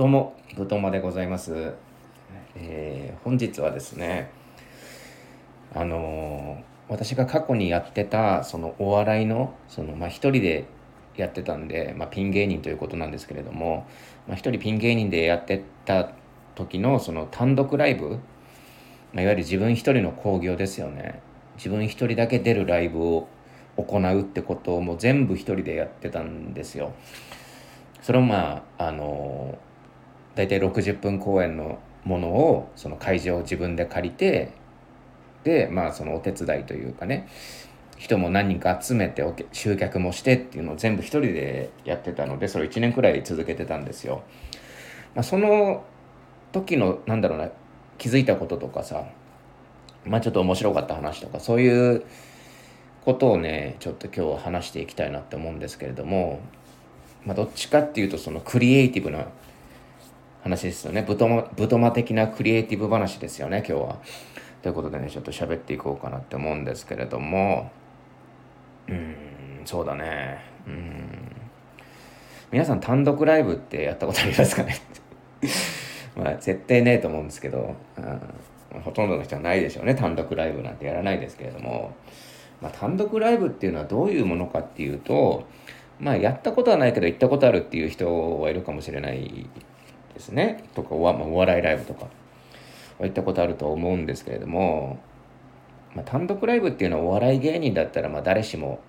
どうも、ぶとまでございます。えー本日はですね、あのー私が過去にやってた、そのお笑いの、その、まあ、一人でやってたんで、まあ、ピン芸人ということなんですけれども、まあ、一人ピン芸人でやってた時の、その単独ライブ、まあ、いわゆる自分一人の興行ですよね。自分一人だけ出るライブを行うってことをもう全部一人でやってたんですよ。それをまあ、あの大体60分公演のものをその会場を自分で借りてでまあそのお手伝いというかね人も何人か集めて集客もしてっていうのを全部一人でやってたのでそれを1年くらい続けてたんですよ。まあ、その時のなんだろうな気づいたこととかさまあちょっと面白かった話とかそういうことをねちょっと今日は話していきたいなって思うんですけれども、まあ、どっちかっていうとそのクリエイティブな話ですよね。ぶとまぶとま的なクリエイティブ話ですよね今日は。ということでねちょっと喋っていこうかなって思うんですけれども。うんそうだね。うん。皆さん単独ライブってやったことありますかね？まあ絶対ねえと思うんですけど、うん、ほとんどの人はないでしょうね。単独ライブなんてやらないですけれども、まあ、単独ライブっていうのはどういうものかっていうとまあやったことはないけど行ったことあるっていう人はいるかもしれないですね。とかおまあお笑いライブとか行ったことあると思うんですけれども、まあ、単独ライブっていうのはお笑い芸人だったらまあ誰しも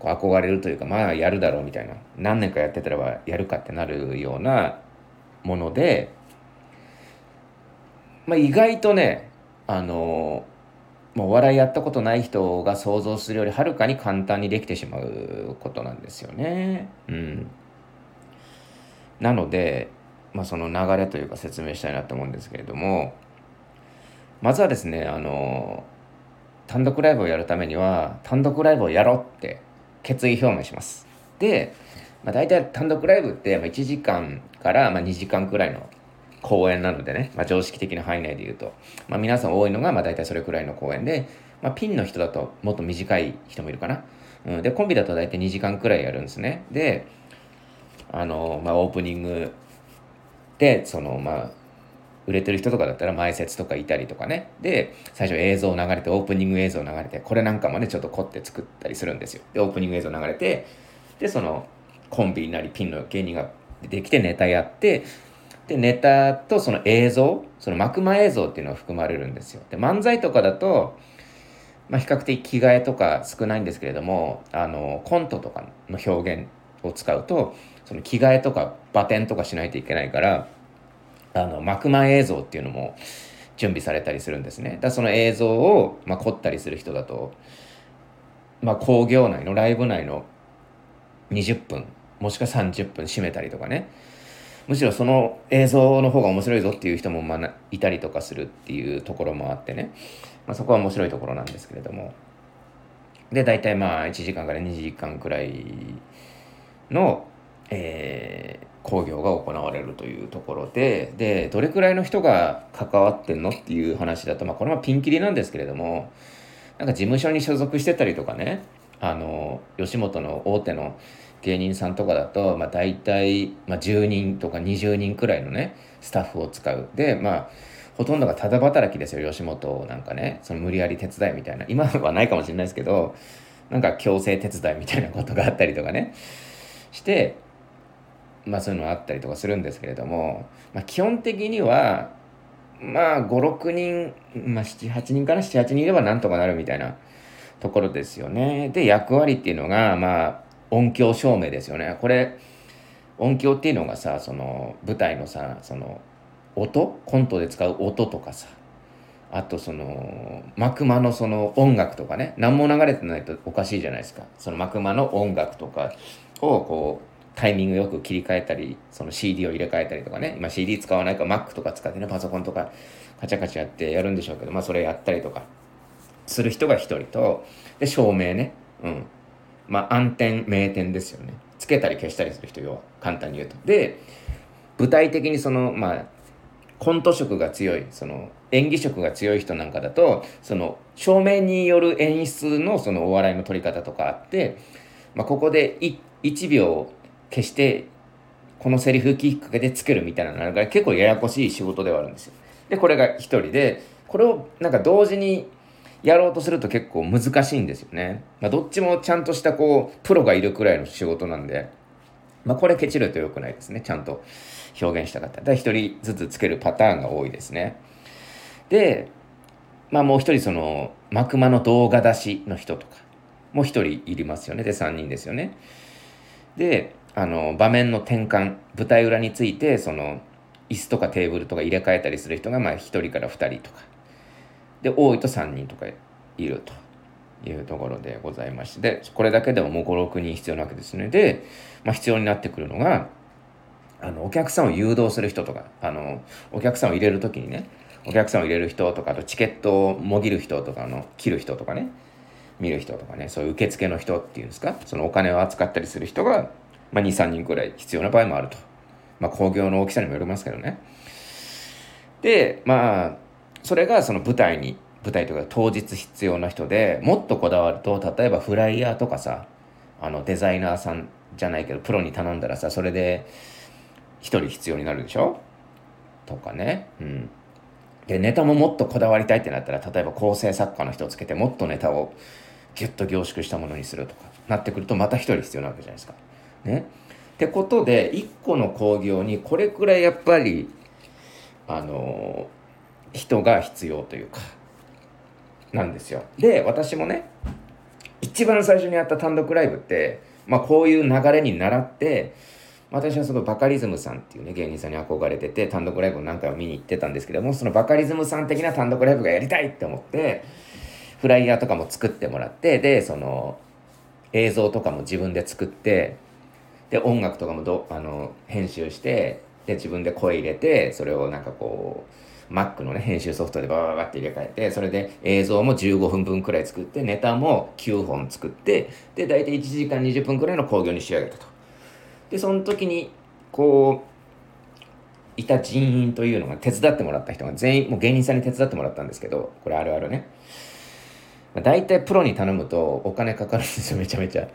こう憧れるというかまあやるだろうみたいな。何年かやってたらやるかってなるようなもので、まあ、意外とねあのもうお笑いやったことない人が想像するよりはるかに簡単にできてしまうことなんですよね。うん、なので、まあ、その流れというか説明したいなと思うんですけれどもまずはですねあの単独ライブをやるためには単独ライブをやろうって決意表明します。で、まあ、大体単独ライブって1時間から2時間くらいの公演なのでね、まあ、常識的な範囲内で言うと、まあ、皆さん多いのがまあ大体それくらいの公演で、まあ、ピンの人だともっと短い人もいるかな、うん、でコンビだと大体2時間くらいやるんですね。であの、まあ、オープニングでそのまあ売れてる人とかだったら前説とかいたりとかね。で最初映像流れてオープニング映像流れてこれなんかもねちょっと凝って作ったりするんですよ。でオープニング映像流れてでそのコンビなりピンの芸人が出てきてネタやってでネタとその映像その幕間映像っていうのが含まれるんですよ。で漫才とかだと、まあ、比較的着替えとか少ないんですけれどもあのコントとかの表現を使うとその着替えとかバテンとかしないといけないからあの幕間映像っていうのも準備されたりするんですね。だその映像を、まあ、凝ったりする人だと、まあ、工業内のライブ内の20分もしくは30分締めたりとかね。むしろその映像の方が面白いぞっていう人もまあいたりとかするっていうところもあってね、まあ、そこは面白いところなんですけれども。で大体まあ1時間から2時間くらいの、えー、興行が行われるというところででどれくらいの人が関わってんのっていう話だと、まあ、これはピンキリなんですけれどもなんか事務所に所属してたりとかねあの吉本の大手の芸人さんとかだと、まあ、大体、まあ、10人とか20人くらいのねスタッフを使う。でまあほとんどがただ働きですよ吉本なんかね。その無理やり手伝いみたいな。今はないかもしれないですけどなんか強制手伝いみたいなことがあったりとかね。してまあそういうのあったりとかするんですけれども、まあ、基本的にはまあ56人、まあ、78人かな78人いればなんとかなるみたいなところですよね。で役割っていうのがまあ音響照明ですよね。これ音響っていうのがさその舞台のさその音？コントで使う音とかさ。あとその幕間のその音楽とかね。何も流れてないとおかしいじゃないですか。その幕間の音楽とかをこうタイミングよく切り替えたりその CD を入れ替えたりとかね。今 CD 使わないから Mac とか使ってねパソコンとかカチャカチャやってやるんでしょうけどまあそれやったりとか。する人が一人とで照明ね。うん。まあ暗点明点ですよね。つけたり消したりする人要は。簡単に言うと。で具体的にそのまあコント色が強いその演技色が強い人なんかだとその照明による演出のそのお笑いの取り方とかあって、まあ、ここで1秒消してこのセリフきっかけでつけるみたいなのが結構ややこしい仕事ではあるんですよ。で、これが一人で、これをなんか同時にやろうとすると結構難しいんですよね。まあ、どっちもちゃんとしたこう、プロがいるくらいの仕事なんで、まあ、これケチると良くないですね。ちゃんと表現したかった。だから一人ずつつけるパターンが多いですね。で、まあもう一人その、マクマの動画出しの人とか、もう一人いりますよね。で、3人ですよね。で、あの、場面の転換、舞台裏について、その、椅子とかテーブルとか入れ替えたりする人が、まあ1人から2人とか。で、多いと3人とかいると。いうところでございまして、で、これだけでももう5、6人必要なわけですね。で、まあ、必要になってくるのが、あの、お客さんを誘導する人とか、あの、お客さんを入れるときにね、お客さんを入れる人とか、あとチケットをもぎる人とか、の、切る人とかね、見る人とかね、そういう受付の人っていうんですか、そのお金を扱ったりする人が、まあ、2、3人くらい必要な場合もあると。まあ、工業の大きさにもよりますけどね。で、まあ、それがその舞台に、舞台とか当日必要な人で、もっとこだわると、例えばフライヤーとかさ、あのデザイナーさんじゃないけど、プロに頼んだらさ、それで1人必要になるでしょ？とかね。うん。で、ネタももっとこだわりたいってなったら、例えば構成作家の人をつけて、もっとネタをギュッと凝縮したものにするとか、なってくると、また1人必要なわけじゃないですか。ね。ってことで、1個の興行にこれくらいやっぱり、あの人が必要というか、なんですよ。で、私もね、一番最初にやった単独ライブって、まあこういう流れに倣って、私はそのバカリズムさんっていうね、芸人さんに憧れてて、単独ライブを何回も見に行ってたんですけども、そのバカリズムさん的な単独ライブがやりたいって思って、フライヤーとかも作ってもらって、で、その、映像とかも自分で作って、で、音楽とかもどあの編集して、で、自分で声入れて、それをなんかこう、Mac のね、編集ソフトでバババって入れ替えて、それで映像も15分分くらい作って、ネタも9本作って、で、大体1時間20分くらいの興行に仕上げたと。で、その時に、こう、いた人員というのが手伝ってもらった人が全員、もう芸人さんに手伝ってもらったんですけど、これあるあるね。まあ大体プロに頼むとお金かかるんですよ、めちゃめちゃ。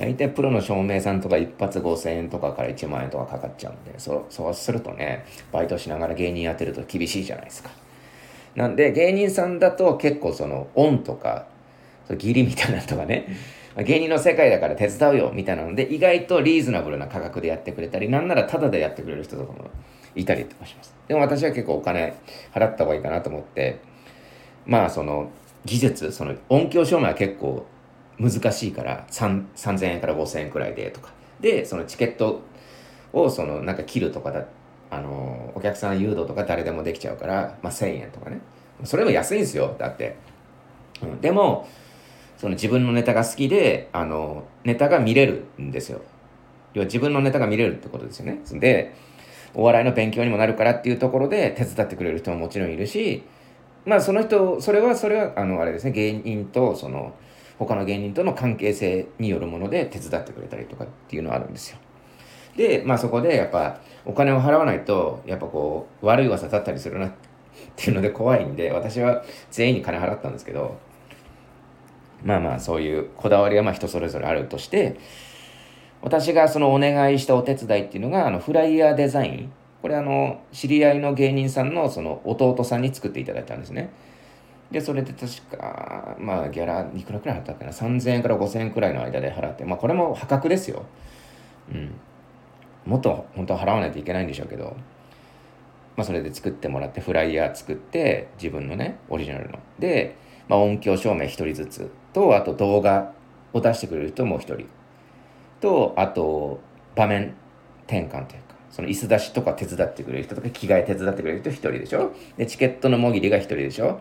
大体プロの照明さんとか一発5000円とかから1万円とかかかっちゃうんで、そうそうするとね、バイトしながら芸人やってると厳しいじゃないですか。なんで芸人さんだと結構そのオンとか、義理みたいなとかね、芸人の世界だから手伝うよみたいなので、意外とリーズナブルな価格でやってくれたり、なんならタダでやってくれる人とかもいたりとかします。でも私は結構お金払った方がいいかなと思って、まあその技術、その音響照明は結構難しいから3000円から5000円くらいでとか。で、そのチケットをそのなんか切るとかだ、あの、お客さん誘導とか誰でもできちゃうから、まあ1000円とかね。それも安いんですよ、だって。うん、でも、その自分のネタが好きで、あの、ネタが見れるんですよ。要は自分のネタが見れるってことですよね。で、お笑いの勉強にもなるからっていうところで手伝ってくれる人ももちろんいるし、まあその人、それは、それは、あの、あれですね、芸人と、その、他の芸人との関係性によるもので手伝ってくれたりとかっていうのはあるんですよ。で、まあそこでやっぱお金を払わないと、やっぱこう、悪い噂立ったりするなっていうので怖いんで、私は全員に金払ったんですけど、まあまあそういうこだわりはまあ人それぞれあるとして、私がそのお願いしたお手伝いっていうのが、あの、フライヤーデザイン。これあの、知り合いの芸人さんのその弟さんに作っていただいたんですね。で、それで確か、まあ、ギャラ、いくらくらい払ったっけな、3000円から5000円くらいの間で払って、まあ、これも破格ですよ。うん。もっと本当は払わないといけないんでしょうけど、まあ、それで作ってもらって、フライヤー作って、自分のね、オリジナルの。で、まあ、音響照明1人ずつ。と、あと動画を出してくれる人も1人。と、あと、場面転換というか、その椅子出しとか手伝ってくれる人とか着替え手伝ってくれる人1人でしょ？でチケットのもぎりが1人でしょ？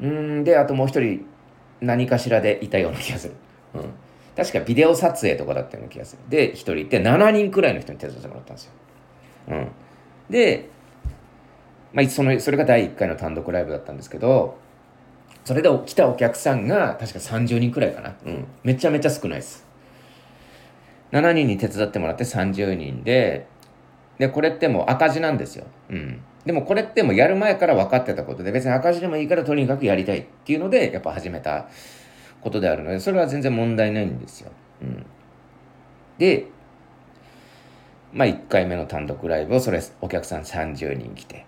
うん。であともう1人何かしらでいたような気がする、うん、確かビデオ撮影とかだったような気がする。で1人いて7人くらいの人に手伝ってもらったんですよ、うん、で、まあ、そのそれが第1回の単独ライブだったんですけどそれで来たお客さんが確か30人くらいかな、うん、めちゃめちゃ少ないです。7人に手伝ってもらって30人で、で、これってもう赤字なんですよ。うん。でもこれってもうやる前から分かってたことで、別に赤字でもいいからとにかくやりたいっていうので、やっぱ始めたことであるので、それは全然問題ないんですよ。うん。で、まあ1回目の単独ライブをそれお客さん30人来て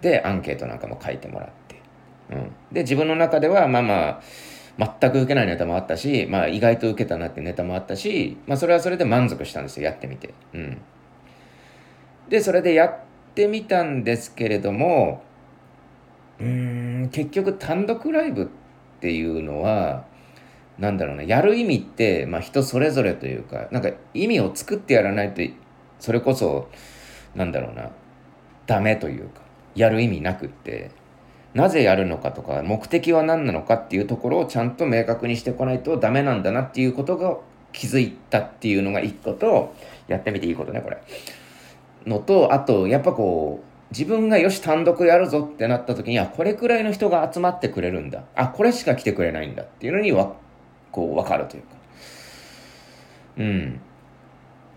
でアンケートなんかも書いてもらって、うん、で自分の中ではまあまあ全く受けないネタもあったし、まあ意外と受けたなってネタもあったし、まあそれはそれで満足したんですよ、やってみて。うん。で、それでやってみたんですけれども、うーん、結局単独ライブっていうのは、なんだろうな、やる意味って、まあ人それぞれというか、なんか意味を作ってやらないと、それこそ、なんだろうな、ダメというか、やる意味なくって、なぜやるのかとか、目的は何なのかっていうところをちゃんと明確にしてこないとダメなんだなっていうことが気づいたっていうのが一個と、やってみていいことね、これ。のと、あと、やっぱこう、自分がよし単独やるぞってなった時には、これくらいの人が集まってくれるんだ。あ、これしか来てくれないんだっていうのには、こう、わかるというか。うん。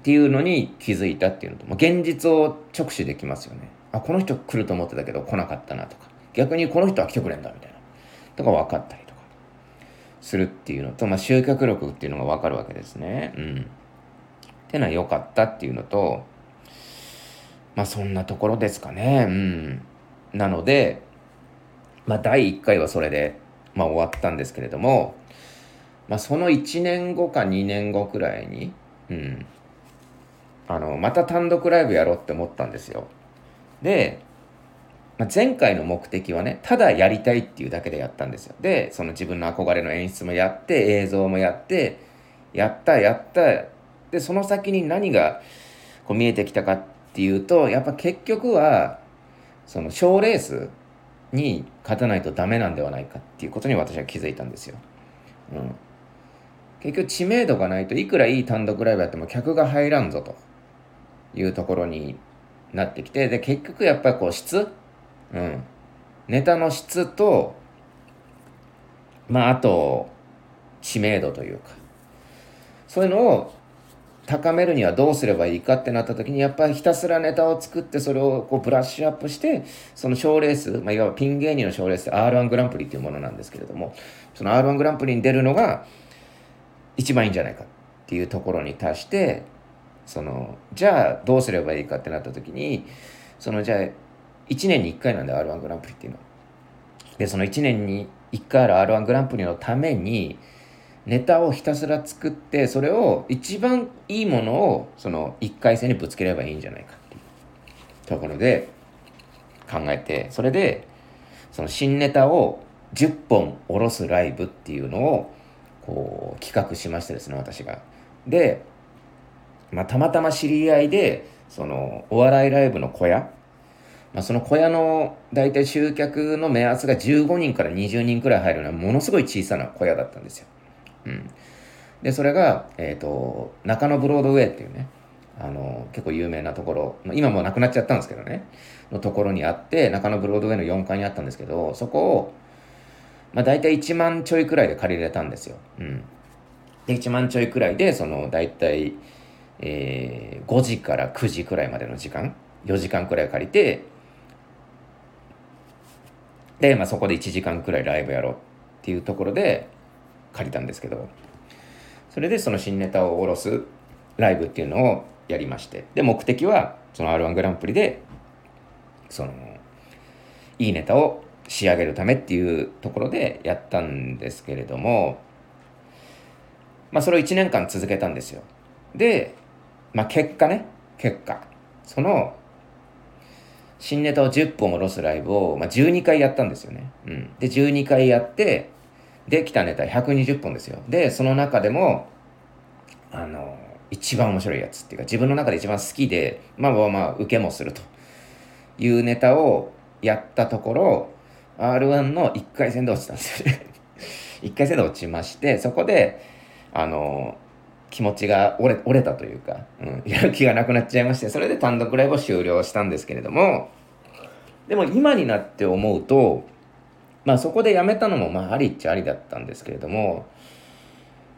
っていうのに気づいたっていうのと、も現実を直視できますよね。あ、この人来ると思ってたけど来なかったなとか。逆にこの人は来てくれんだみたいな。とか分かったりとかするっていうのと、まあ、集客力っていうのが分かるわけですね。うん。ってのは良かったっていうのと、まあそんなところですかね。うん。なので、まあ第1回はそれで、まあ終わったんですけれども、まあその1年後か2年後くらいに、うん。あの、また単独ライブやろうって思ったんですよ。で、まあ、前回の目的はね、ただやりたいっていうだけでやったんですよ。で、その自分の憧れの演出もやって、映像もやって、やった、やった。で、その先に何がこう見えてきたかっっていうと、やっぱ結局は、その賞レースに勝たないとダメなんではないかっていうことに私は気づいたんですよ。うん。結局知名度がないといくらいい単独ライブやっても客が入らんぞというところになってきて、で、結局やっぱりこう質うん。ネタの質と、まあ、あと、知名度というか、そういうのを高めるにはどうすればいいかってなった時に、やっぱりひたすらネタを作って、それをこうブラッシュアップして、その賞レース、まあ、いわばピン芸人の賞レースで R1 グランプリっていうものなんですけれども、その R1 グランプリに出るのが一番いいんじゃないかっていうところに達して、その、じゃあどうすればいいかってなった時に、そのじゃあ1年に1回なんだよ R1 グランプリっていうのは。で、その1年に1回ある R1 グランプリのために、ネタをひたすら作って、それを一番いいものを、その1回戦にぶつければいいんじゃないかっていうところで考えて、それで、その新ネタを10本下ろすライブっていうのを、こう、企画しましてですね、私が。で、まあ、たまたま知り合いで、その、お笑いライブの小屋まあ、その小屋の大体集客の目安が15人から20人くらい入るようなものすごい小さな小屋だったんですよ。うん。で、それが、えっ、ー、と、中野ブロードウェイっていうね、あの、結構有名なところ、今もなくなっちゃったんですけどね、のところにあって、中野ブロードウェイの4階にあったんですけど、そこを、まあ大体1万ちょいくらいで借りれたんですよ。うん。で、1万ちょいくらいで、その大体、えー、5時から9時くらいまでの時間、4時間くらい借りて、で、まあ、そこで1時間くらいライブやろうっていうところで借りたんですけど、それでその新ネタを下ろすライブっていうのをやりまして、で、目的は、その R1 グランプリで、その、いいネタを仕上げるためっていうところでやったんですけれども、まあ、それを1年間続けたんですよ。で、まあ、結果ね、結果。その新ネタを10本下ろすライブを、まあ、12回やったんですよね。うん。で、12回やって、で、きたネタ120本ですよ。で、その中でも、あの、一番面白いやつっていうか、自分の中で一番好きで、まあまあまあ、受けもするというネタをやったところ、R1 の1回戦で落ちたんですよ 1回戦で落ちまして、そこで、あの、気持ちが折れ折れたというか、うん、やる気がなくなっちゃいまして、それで単独ライブを終了したんですけれども、でも今になって思うと、まあそこでやめたのもまあありっちゃありだったんですけれども、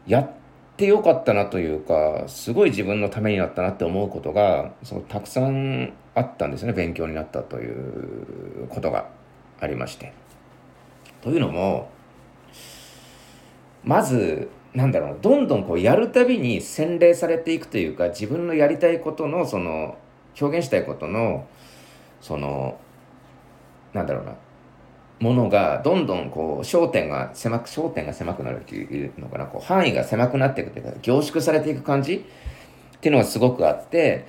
やってよかったなというか、すごい自分のためになったなって思うことが、そのたくさんあったんですね、勉強になったということがありまして。というのも、まず、なんだろうどんどんこうやるたびに洗練されていくというか自分のやりたいことのその表現したいことのそのなんだろうなものがどんどんこう焦点が狭く焦点が狭くなるっていうのかなこう範囲が狭くなっていくというか凝縮されていく感じっていうのがすごくあって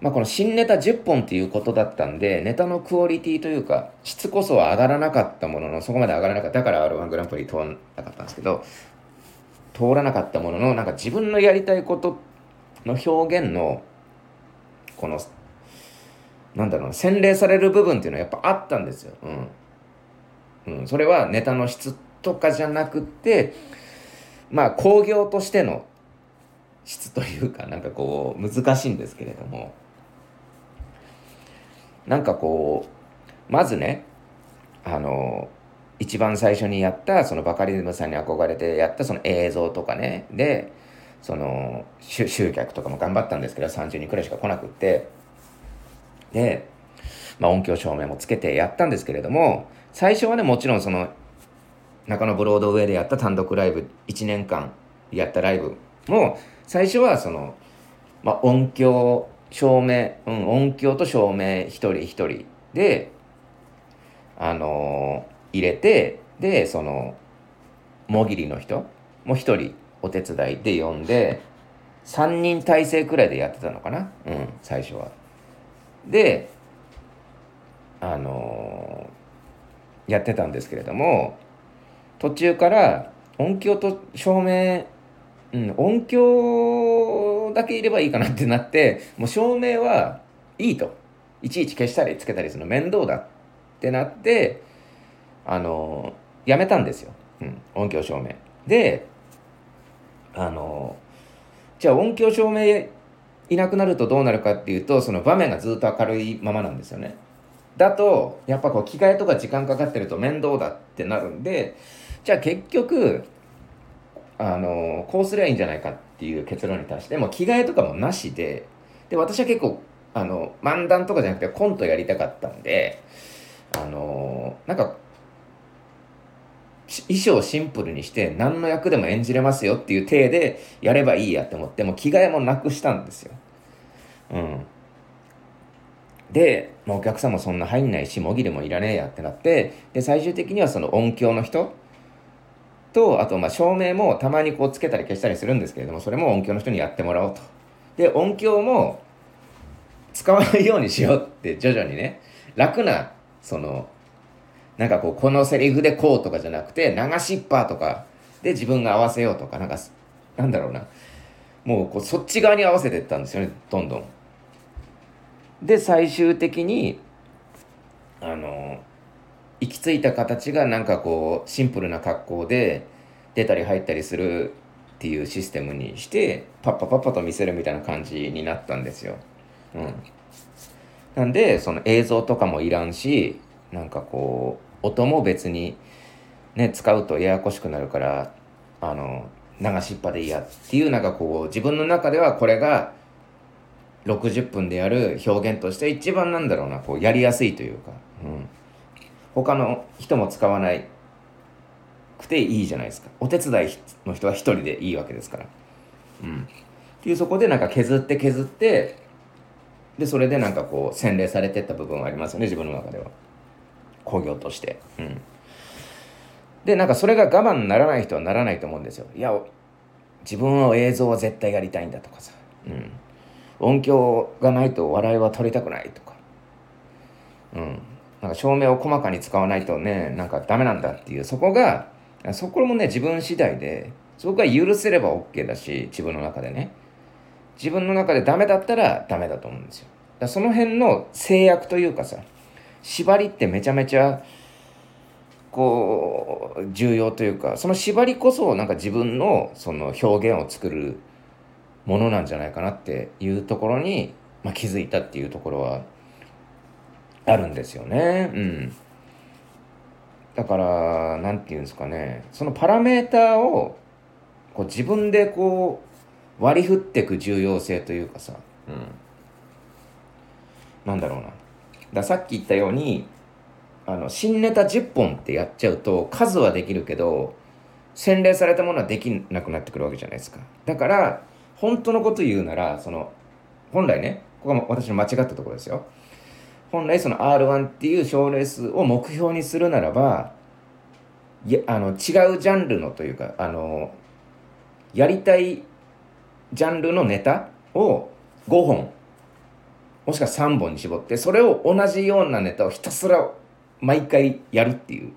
まあこの新ネタ10本っていうことだったんでネタのクオリティというか質こそは上がらなかったもののそこまで上がらなかっただから R1 グランプリ通らなかったんですけど通らなかったもののなんか自分のやりたいことの表現のこのなんだろう洗礼される部分っていうのはやっぱあったんですよ。うん。うん、それはネタの質とかじゃなくてまあ興行としての質というかなんかこう難しいんですけれども。なんかこうまずねあの一番最初にやったそのバカリズムさんに憧れてやったその映像とかね。でその集客とかも頑張ったんですけど30人くらいしか来なくって。で、まあ、音響照明もつけてやったんですけれども最初はねもちろんその中野ブロードウェイでやった単独ライブ1年間やったライブも最初はその、まあ、音響照明、うん、音響と照明一人一人であの入れてでそのもぎりの人も一人お手伝いで呼んで3人体制くらいでやってたのかな？うん最初は。であのやってたんですけれども途中から音響と照明、うん、音響だけいればいいかなってなってもう照明はいいと。いちいち消したりつけたりするの面倒だってなってあのやめたんですよ、うん、音響照明。であのじゃあ音響照明いなくなるとどうなるかっていうとその場面がずっと明るいままなんですよね。だとやっぱこう着替えとか時間かかってると面倒だってなるんでじゃあ結局あのこうすりゃいいんじゃないかっていう結論に達してもう着替えとかもなしでで私は結構あの漫談とかじゃなくてコントやりたかったんであのなんか衣装をシンプルにして何の役でも演じれますよっていう体でやればいいやって思ってもう着替えもなくしたんですよ。うん。で、まあ、お客さんもそんな入んないしもぎりもいらねえやってなってで最終的にはその音響の人とあとまあ照明もたまにこうつけたり消したりするんですけれどもそれも音響の人にやってもらおうと。で音響も使わないようにしようって徐々にね楽なそのなんかこう、このセリフでこうとかじゃなくて、流しっぱとかで自分が合わせようとか、なんか、なんだろうな。もうこうそっち側に合わせていったんですよね、どんどん。で、最終的に、あの、行き着いた形がなんかこう、シンプルな格好で出たり入ったりするっていうシステムにして、パッパパッパと見せるみたいな感じになったんですよ。うん。なんで、その映像とかもいらんし、なんかこう、音も別にね使うとややこしくなるからあの流しっぱでいいやっていうなんかこう自分の中ではこれが60分でやる表現として一番なんだろうなこうやりやすいというか、うん、他の人も使わないくていいじゃないですかお手伝いの人は一人でいいわけですから。うん、っていうそこでなんか削って削ってでそれでなんかこう洗練されてった部分はありますよね自分の中では。工業として。うん。で、なんかそれが我慢ならない人はならないと思うんですよ。いや、自分は映像は絶対やりたいんだとかさ。うん。音響がないと笑いは取りたくないとか。うん。なんか照明を細かに使わないとね、なんかダメなんだっていう、そこが、そこもね、自分次第で、そこが許せれば OK だし、自分の中でね。自分の中でダメだったらダメだと思うんですよ。だその辺の制約というかさ、縛りってめちゃめちゃこう重要というかその縛りこそなんか自分のその表現を作るものなんじゃないかなっていうところに、まあ、気づいたっていうところはあるんですよね。うん。だから何て言うんですかね。そのパラメーターをこう自分でこう割り振っていく重要性というかさ、うん、なんだろうな。ださっき言ったようにあの新ネタ10本ってやっちゃうと数はできるけど洗練されたものはできなくなってくるわけじゃないですか。だから本当のこと言うならその本来ねここが私の間違ったところですよ本来その R1 っていう賞レースを目標にするならばいやあの違うジャンルのというかあのやりたいジャンルのネタを5本もしくは3本に絞ってそれを同じようなネタをひたすら毎回やるっていう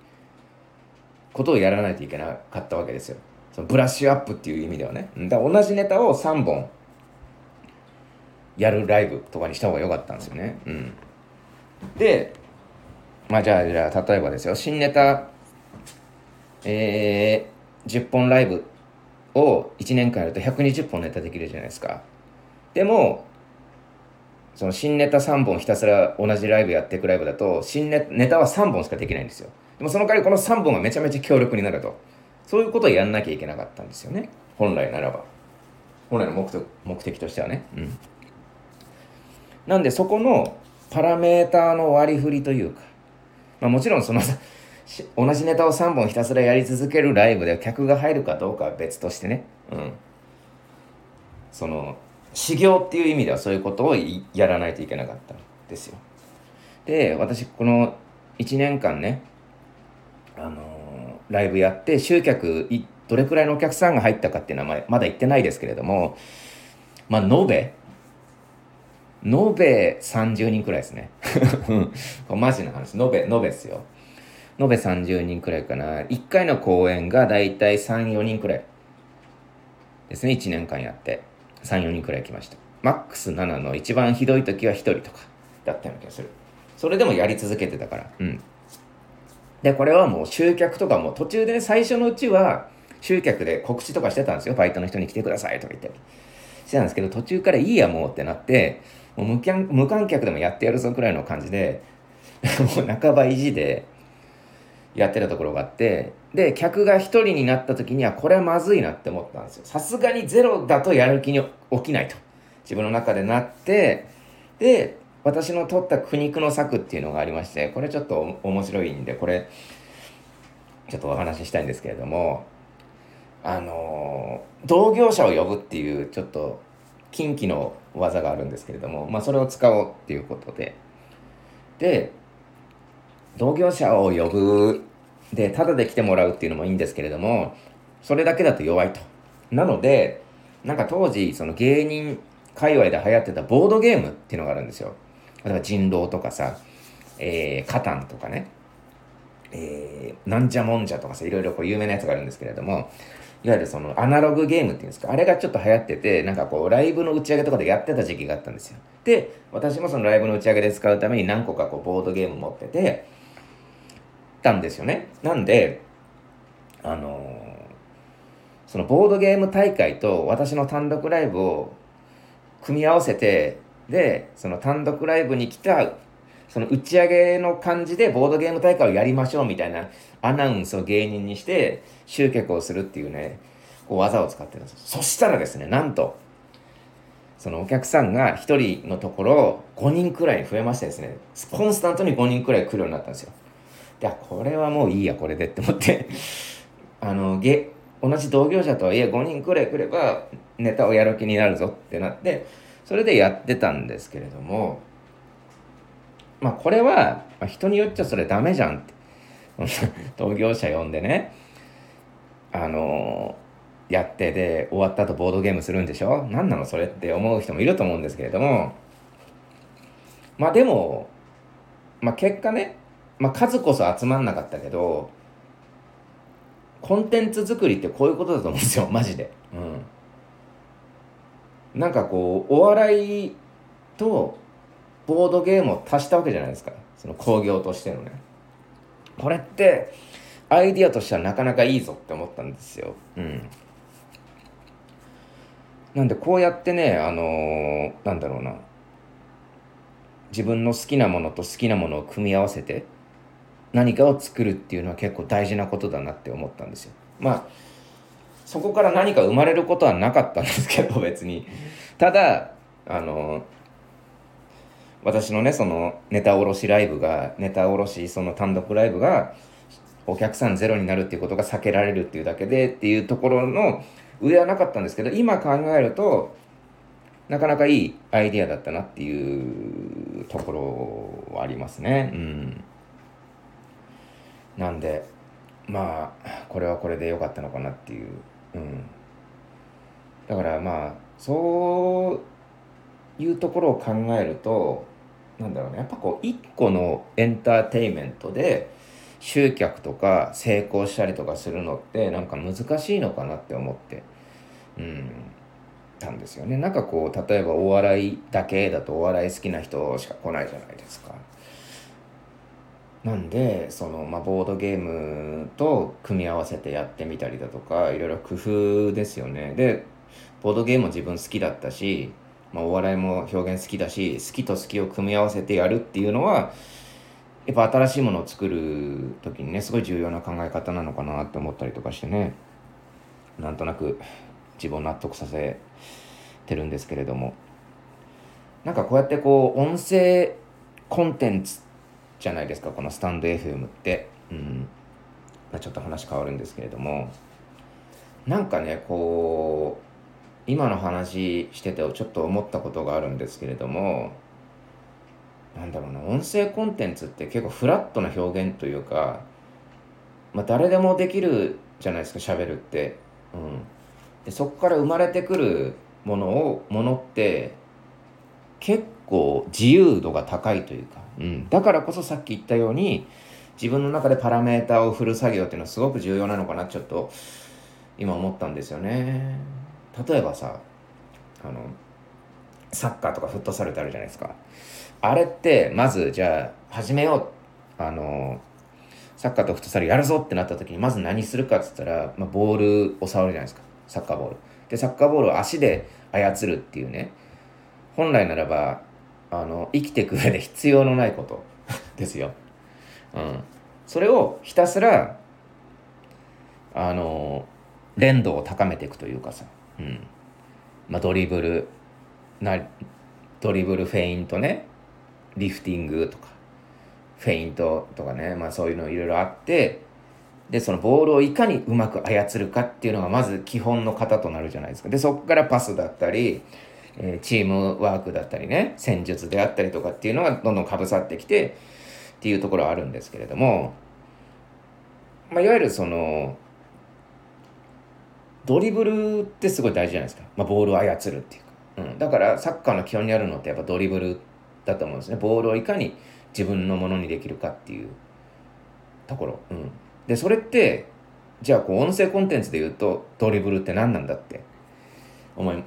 ことをやらないといけなかったわけですよ。そのブラッシュアップっていう意味ではね。だ同じネタを3本やるライブとかにした方が良かったんですよね。うん。で、まあじゃあ、じゃあ例えばですよ、新ネタ、えー、10本ライブを1年間やると120本ネタできるじゃないですか。でも、その新ネタ3本ひたすら同じライブやっていくライブだと、新ネネタは3本しかできないんですよ。でもその代わりこの3本がめちゃめちゃ強力になると。そういうことをやんなきゃいけなかったんですよね。本来ならば。本来の目的目的としてはね。うん。なんでそこのパラメーターの割り振りというか、まあ、もちろんその同じネタを3本ひたすらやり続けるライブで客が入るかどうかは別としてね。うん。その修行っていう意味ではそういうことをやらないといけなかったんですよ。で、私この1年間ね、あの、ライブやって集客どれくらいのお客さんが入ったかっていうのはまだ言ってないですけれども、まあ、延べ、延べ30人くらいですね。マジな話。延べ、延べですよ。延べ30人くらいかな。1回の公演がだいたい3、4人くらいですね。1年間やって。3、4人くらい来ました。マックス7の一番ひどい時は1人とかだったような気がする。それでもやり続けてたから。うん。で、これはもう集客とかも途中で、ね、最初のうちは集客で告知とかしてたんですよ。バイトの人に来てくださいとか言って。してたんですけど、途中からいいやもうってなって、もう無観客でもやってやるぞくらいの感じで、もう半ば意地でやってたところがあって、で、客が1人になった時には、これはまずいなって思ったんですよ。さすがにゼロだとやる気に起きないと。自分の中でなって、で、私の取った苦肉の策っていうのがありまして、これちょっと面白いんで、これ、ちょっとお話ししたいんですけれども、あの同業者を呼ぶっていう、ちょっと、近畿の技があるんですけれども、まあ、それを使おうっていうことで、で、同業者を呼ぶ、で、ただで来てもらうっていうのもいいんですけれども、それだけだと弱いと。なので、なんか当時、その芸人界隈で流行ってたボードゲームっていうのがあるんですよ。例えば人狼とかさ、えー、カタンとかね、えー、なんじゃもんじゃとかさ、いろいろこう有名なやつがあるんですけれども、いわゆるそのアナログゲームっていうんですか、あれがちょっと流行ってて、なんかこうライブの打ち上げとかでやってた時期があったんですよ。で、私もそのライブの打ち上げで使うために何個かこうボードゲーム持ってて、たんですよね。なんで、あのー、そのボードゲーム大会と私の単独ライブを組み合わせてでその単独ライブに来たその打ち上げの感じでボードゲーム大会をやりましょうみたいなアナウンスを芸人にして集客をするっていうねこう技を使ってるんですそしたらですねなんとそのお客さんが1人のところ5人くらい増えましてですねコンスタントに5人くらい来るようになったんですよ。いやこれはもういいやこれでって思って。あのげ同じ同業者とはいえ5人くらい来ればネタをやる気になるぞってなってそれでやってたんですけれどもまあこれは、まあ、人によっちゃそれダメじゃんって。同業者呼んでね。あのー、やってで終わった後ボードゲームするんでしょ？何なのそれって思う人もいると思うんですけれども。まあでも、まあ、結果ね、まあ、数こそ集まんなかったけどコンテンツ作りってこういうことだと思うんですよマジで。うん。なんかこうお笑いとボードゲームを足したわけじゃないですか。その興行としてのね。これってアイディアとしてはなかなかいいぞって思ったんですよ。うん。なんでこうやってねあのー、なんだろうな。自分の好きなものと好きなものを組み合わせて何かを作るっていうのは結構大事なことだなって思ったんですよ。まあそこから何か生まれることはなかったんですけど別にただあの私のねそのネタ卸しライブがネタ卸しその単独ライブがお客さんゼロになるっていうことが避けられるっていうだけでっていうところの上はなかったんですけど今考えるとなかなかいいアイディアだったなっていうところはありますね。うん。なんでまあこれはこれで良かったのかなっていう。うん。だからまあそういうところを考えるとなんだろうねやっぱこう一個のエンターテインメントで集客とか成功したりとかするのってなんか難しいのかなって思ってうんたんですよねなんかこう例えばお笑いだけだとお笑い好きな人しか来ないじゃないですかなんでその、まあ、ボードゲームと組み合わせてやってみたりだとかいろいろ工夫ですよね。でボードゲームも自分好きだったし、まあ、お笑いも表現好きだし好きと好きを組み合わせてやるっていうのはやっぱ新しいものを作る時にねすごい重要な考え方なのかなって思ったりとかしてね。なんとなく自分を納得させてるんですけれども。なんかこうやってこう音声コンテンツじゃないですかこのスタンド FM って。うん。まあ、ちょっと話変わるんですけれども。なんかねこう今の話しててちょっと思ったことがあるんですけれども。なんだろうな音声コンテンツって結構フラットな表現というか、まあ、誰でもできるじゃないですか喋るって、うん、でそこから生まれてくるものをものって結構自由度が高いというか、うん、だからこそさっき言ったように自分の中でパラメーターを振る作業っていうのはすごく重要なのかなちょっと今思ったんですよね。例えばさあのサッカーとかフットサルってあるじゃないですか。あれってまずじゃあ始めよう。あのサッカーとフットサルやるぞってなった時にまず何するかっつったら、まあ、ボールを触るじゃないですか。サッカーボール。でサッカーボールを足で操るっていうね。本来ならばあの生きていく上で必要のないこと。ですよ、うん、それをひたすらあの連動を高めていくというかさ、うん。まあ、ドリブルなドリブルフェイントね。リフティングとか。フェイントとかね、まあ、そういうのいろいろあって。でそのボールをいかにうまく操るかっていうのがまず基本の型となるじゃないですか。でそこからパスだったり、え、チームワークだったりね戦術であったりとかっていうのがどんどんかぶさってきてっていうところはあるんですけれども、まあ、いわゆるそのドリブルってすごい大事じゃないですか、まあ、ボールを操るっていうか、うん、だからサッカーの基本にあるのってやっぱドリブルだと思うんですね。ボールをいかに自分のものにできるかっていうところ、うん、でそれってじゃあこう音声コンテンツで言うとドリブルって何なんだって思い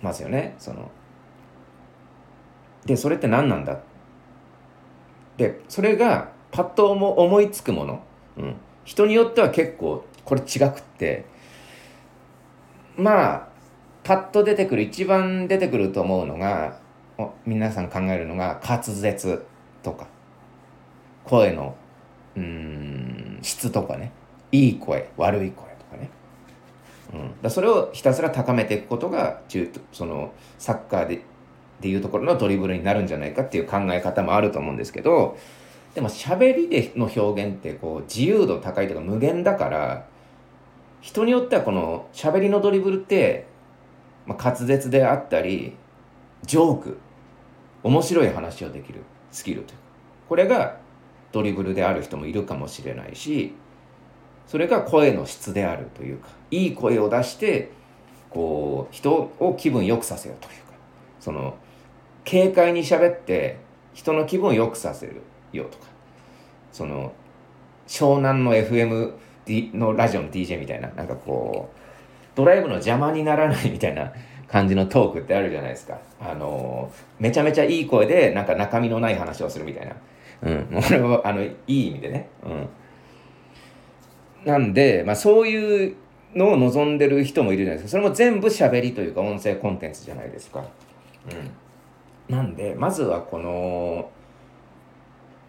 ますよね。その。でそれって何なんだ？でそれがパッと思いつくもの、うん、人によっては結構これ違くって。まあパッと出てくる一番出てくると思うのが皆さん考えるのが滑舌とか。声のうん質とかね。いい声悪い声とかね、うん、だそれをひたすら高めていくことが中そのサッカーででいうところのドリブルになるんじゃないかっていう考え方もあると思うんですけどでも喋りでの表現ってこう自由度高いというか無限だから人によってはこの喋りのドリブルって、まあ、滑舌であったりジョーク面白い話をできるスキルというかこれがドリブルである人もいるかもしれないしそれが声の質であるというかいい声を出してこう人を気分良くさせようというかその軽快に喋って人の気分を良くさせるよとかその湘南の FM のラジオの DJ みたいななんかこうドライブの邪魔にならないみたいな感じのトークってあるじゃないですか。あのめちゃめちゃいい声で、なんか中身のない話をするみたいな。うん。もうこれは、あの、いい意味でね。うん。なんで、まあそういうのを望んでる人もいるじゃないですか。それも全部喋りというか音声コンテンツじゃないですか。うん。なんで、まずはこの、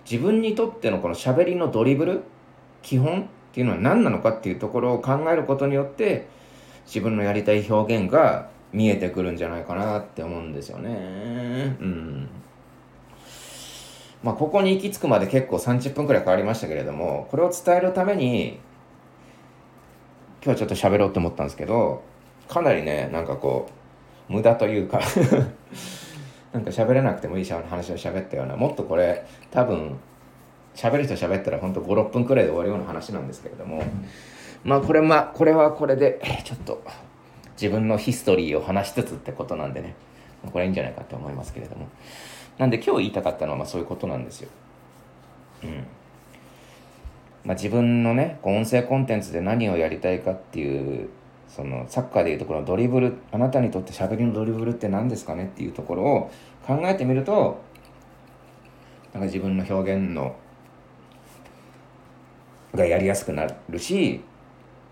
自分にとってのこの喋りのドリブル、基本っていうのは何なのかっていうところを考えることによって、自分のやりたい表現が見えてくるんじゃないかなって思うんですよね。うん。まあ、ここに行き着くまで結構30分くらいかかりましたけれどもこれを伝えるために今日ちょっと喋ろうと思ったんですけどかなりねなんかこう無駄というか なんか喋れなくてもいい話を喋ったようなもっとこれ多分喋る人喋ったらほんと56分くらいで終わるような話なんですけれども、まあこれまこれはこれでちょっと自分のヒストリーを話しつつってことなんでねこれいいんじゃないかと思いますけれどもなんで今日言いたかったのはまあそういうことなんですよ。うんまあ、自分のね音声コンテンツで何をやりたいかっていうそのサッカーでいうところのドリブルあなたにとってしゃべりのドリブルって何ですかねっていうところを考えてみるとなんか自分の表現のがやりやすくなるし、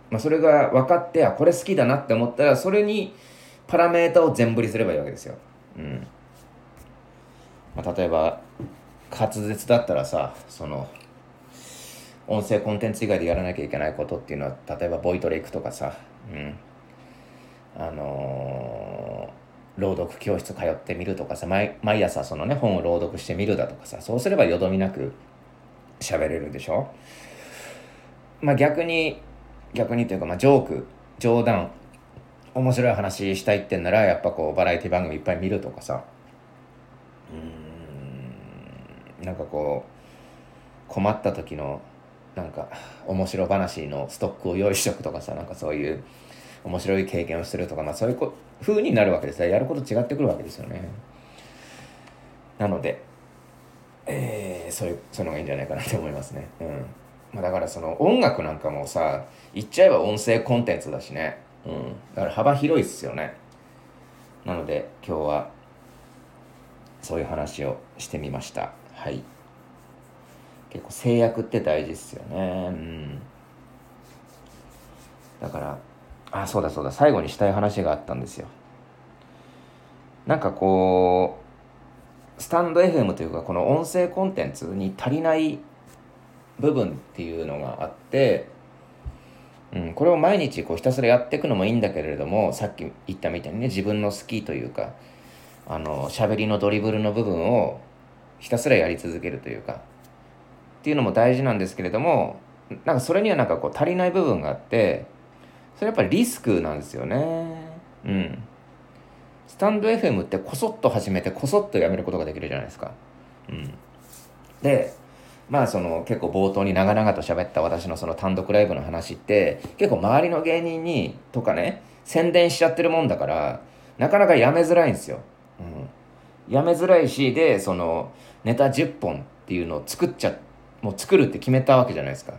まあ、それが分かってあこれ好きだなって思ったらそれにパラメータを全振りすればいいわけですよ。うんまあ、例えば滑舌だったらさその音声コンテンツ以外でやらなきゃいけないことっていうのは例えばボイトレ行くとかさ、うん、あのー、朗読教室通ってみるとかさ毎毎朝そのね本を朗読してみるだとかさそうすればよどみなく喋れるでしょ？まあ逆に逆にというかまあジョーク冗談面白い話したいってんならやっぱこうバラエティ番組いっぱい見るとかさ。うん。なんかこう困った時のなんか面白話のストックを用意しとくとかさなんかそういう面白い経験をするとか、まあ、そういうこ風になるわけです。やること違ってくるわけですよね。なので、えー、そういうそういうのがいいんじゃないかなと思いますね。うん。まあ、だからその音楽なんかもさ言っちゃえば音声コンテンツだしね。うん。だから幅広いっすよね。なので今日はそういう話をしてみました。はい。結構制約って大事っすよね。うん。だからあそうだそうだ。最後にしたい話があったんですよ。なんかこうスタンド FM というかこの音声コンテンツに足りない部分っていうのがあって、うん、これを毎日こうひたすらやっていくのもいいんだけれどもさっき言ったみたいにね自分の好きというかあの喋りのドリブルの部分をひたすらやり続けるというかっていうのも大事なんですけれどもなんかそれにはなんかこう足りない部分があってそれやっぱりリスクなんですよね。うん。スタンド FM ってこそっと始めてこそっとやめることができるじゃないですか。うん。でまあその結構冒頭に長々と喋った私のその単独ライブの話って結構周りの芸人にとかね宣伝しちゃってるもんだからなかなかやめづらいんですよ。うん、やめづらいしでそのネタ10本っていうのを作っちゃってもう作るって決めたわけじゃないですか。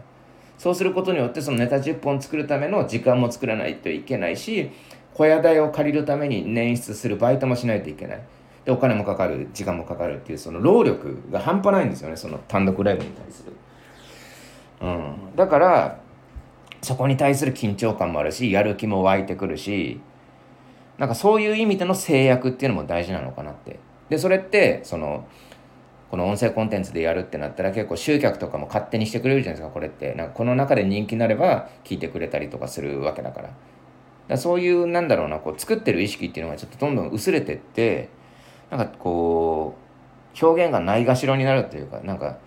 そうすることによってそのネタ10本作るための時間も作らないといけないし小屋代を借りるために捻出するバイトもしないといけない。でお金もかかる時間もかかるっていうその労力が半端ないんですよねその単独ライブに対する、うん、だからそこに対する緊張感もあるしやる気も湧いてくるしなんかそういう意味での制約っていうのも大事なのかなってでそれってそのこの音声コンテンツでやるってなったら結構集客とかも勝手にしてくれるじゃないですかこれって。なんかこの中で人気になれば聞いてくれたりとかするわけだから。だそういうなんだろうなこう作ってる意識っていうのがちょっとどんどん薄れてってなんかこう表現がないがしろになるというかなんか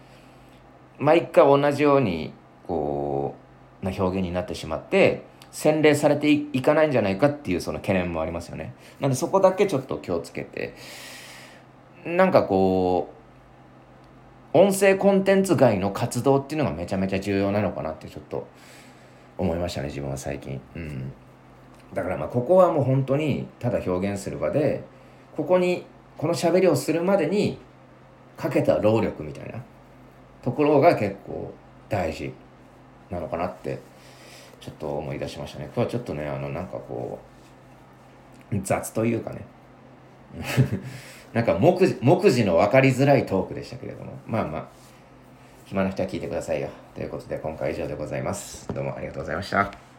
毎回同じようにこうな表現になってしまって洗練されていかないんじゃないかっていうその懸念もありますよね。なんでそこだけちょっと気をつけて。なんかこう音声コンテンツ外の活動っていうのがめちゃめちゃ重要なのかなってちょっと思いましたね自分は最近。うん、だからまあここはもう本当にただ表現する場でここにこの喋りをするまでにかけた労力みたいなところが結構大事なのかなってちょっと思い出しましたね。今日はちょっとねあのなんかこう雑というかね。なんか目次の分かりづらいトークでしたけれども。まあまあ。暇な人は聞いてくださいよ。ということで今回は以上でございます。どうもありがとうございました。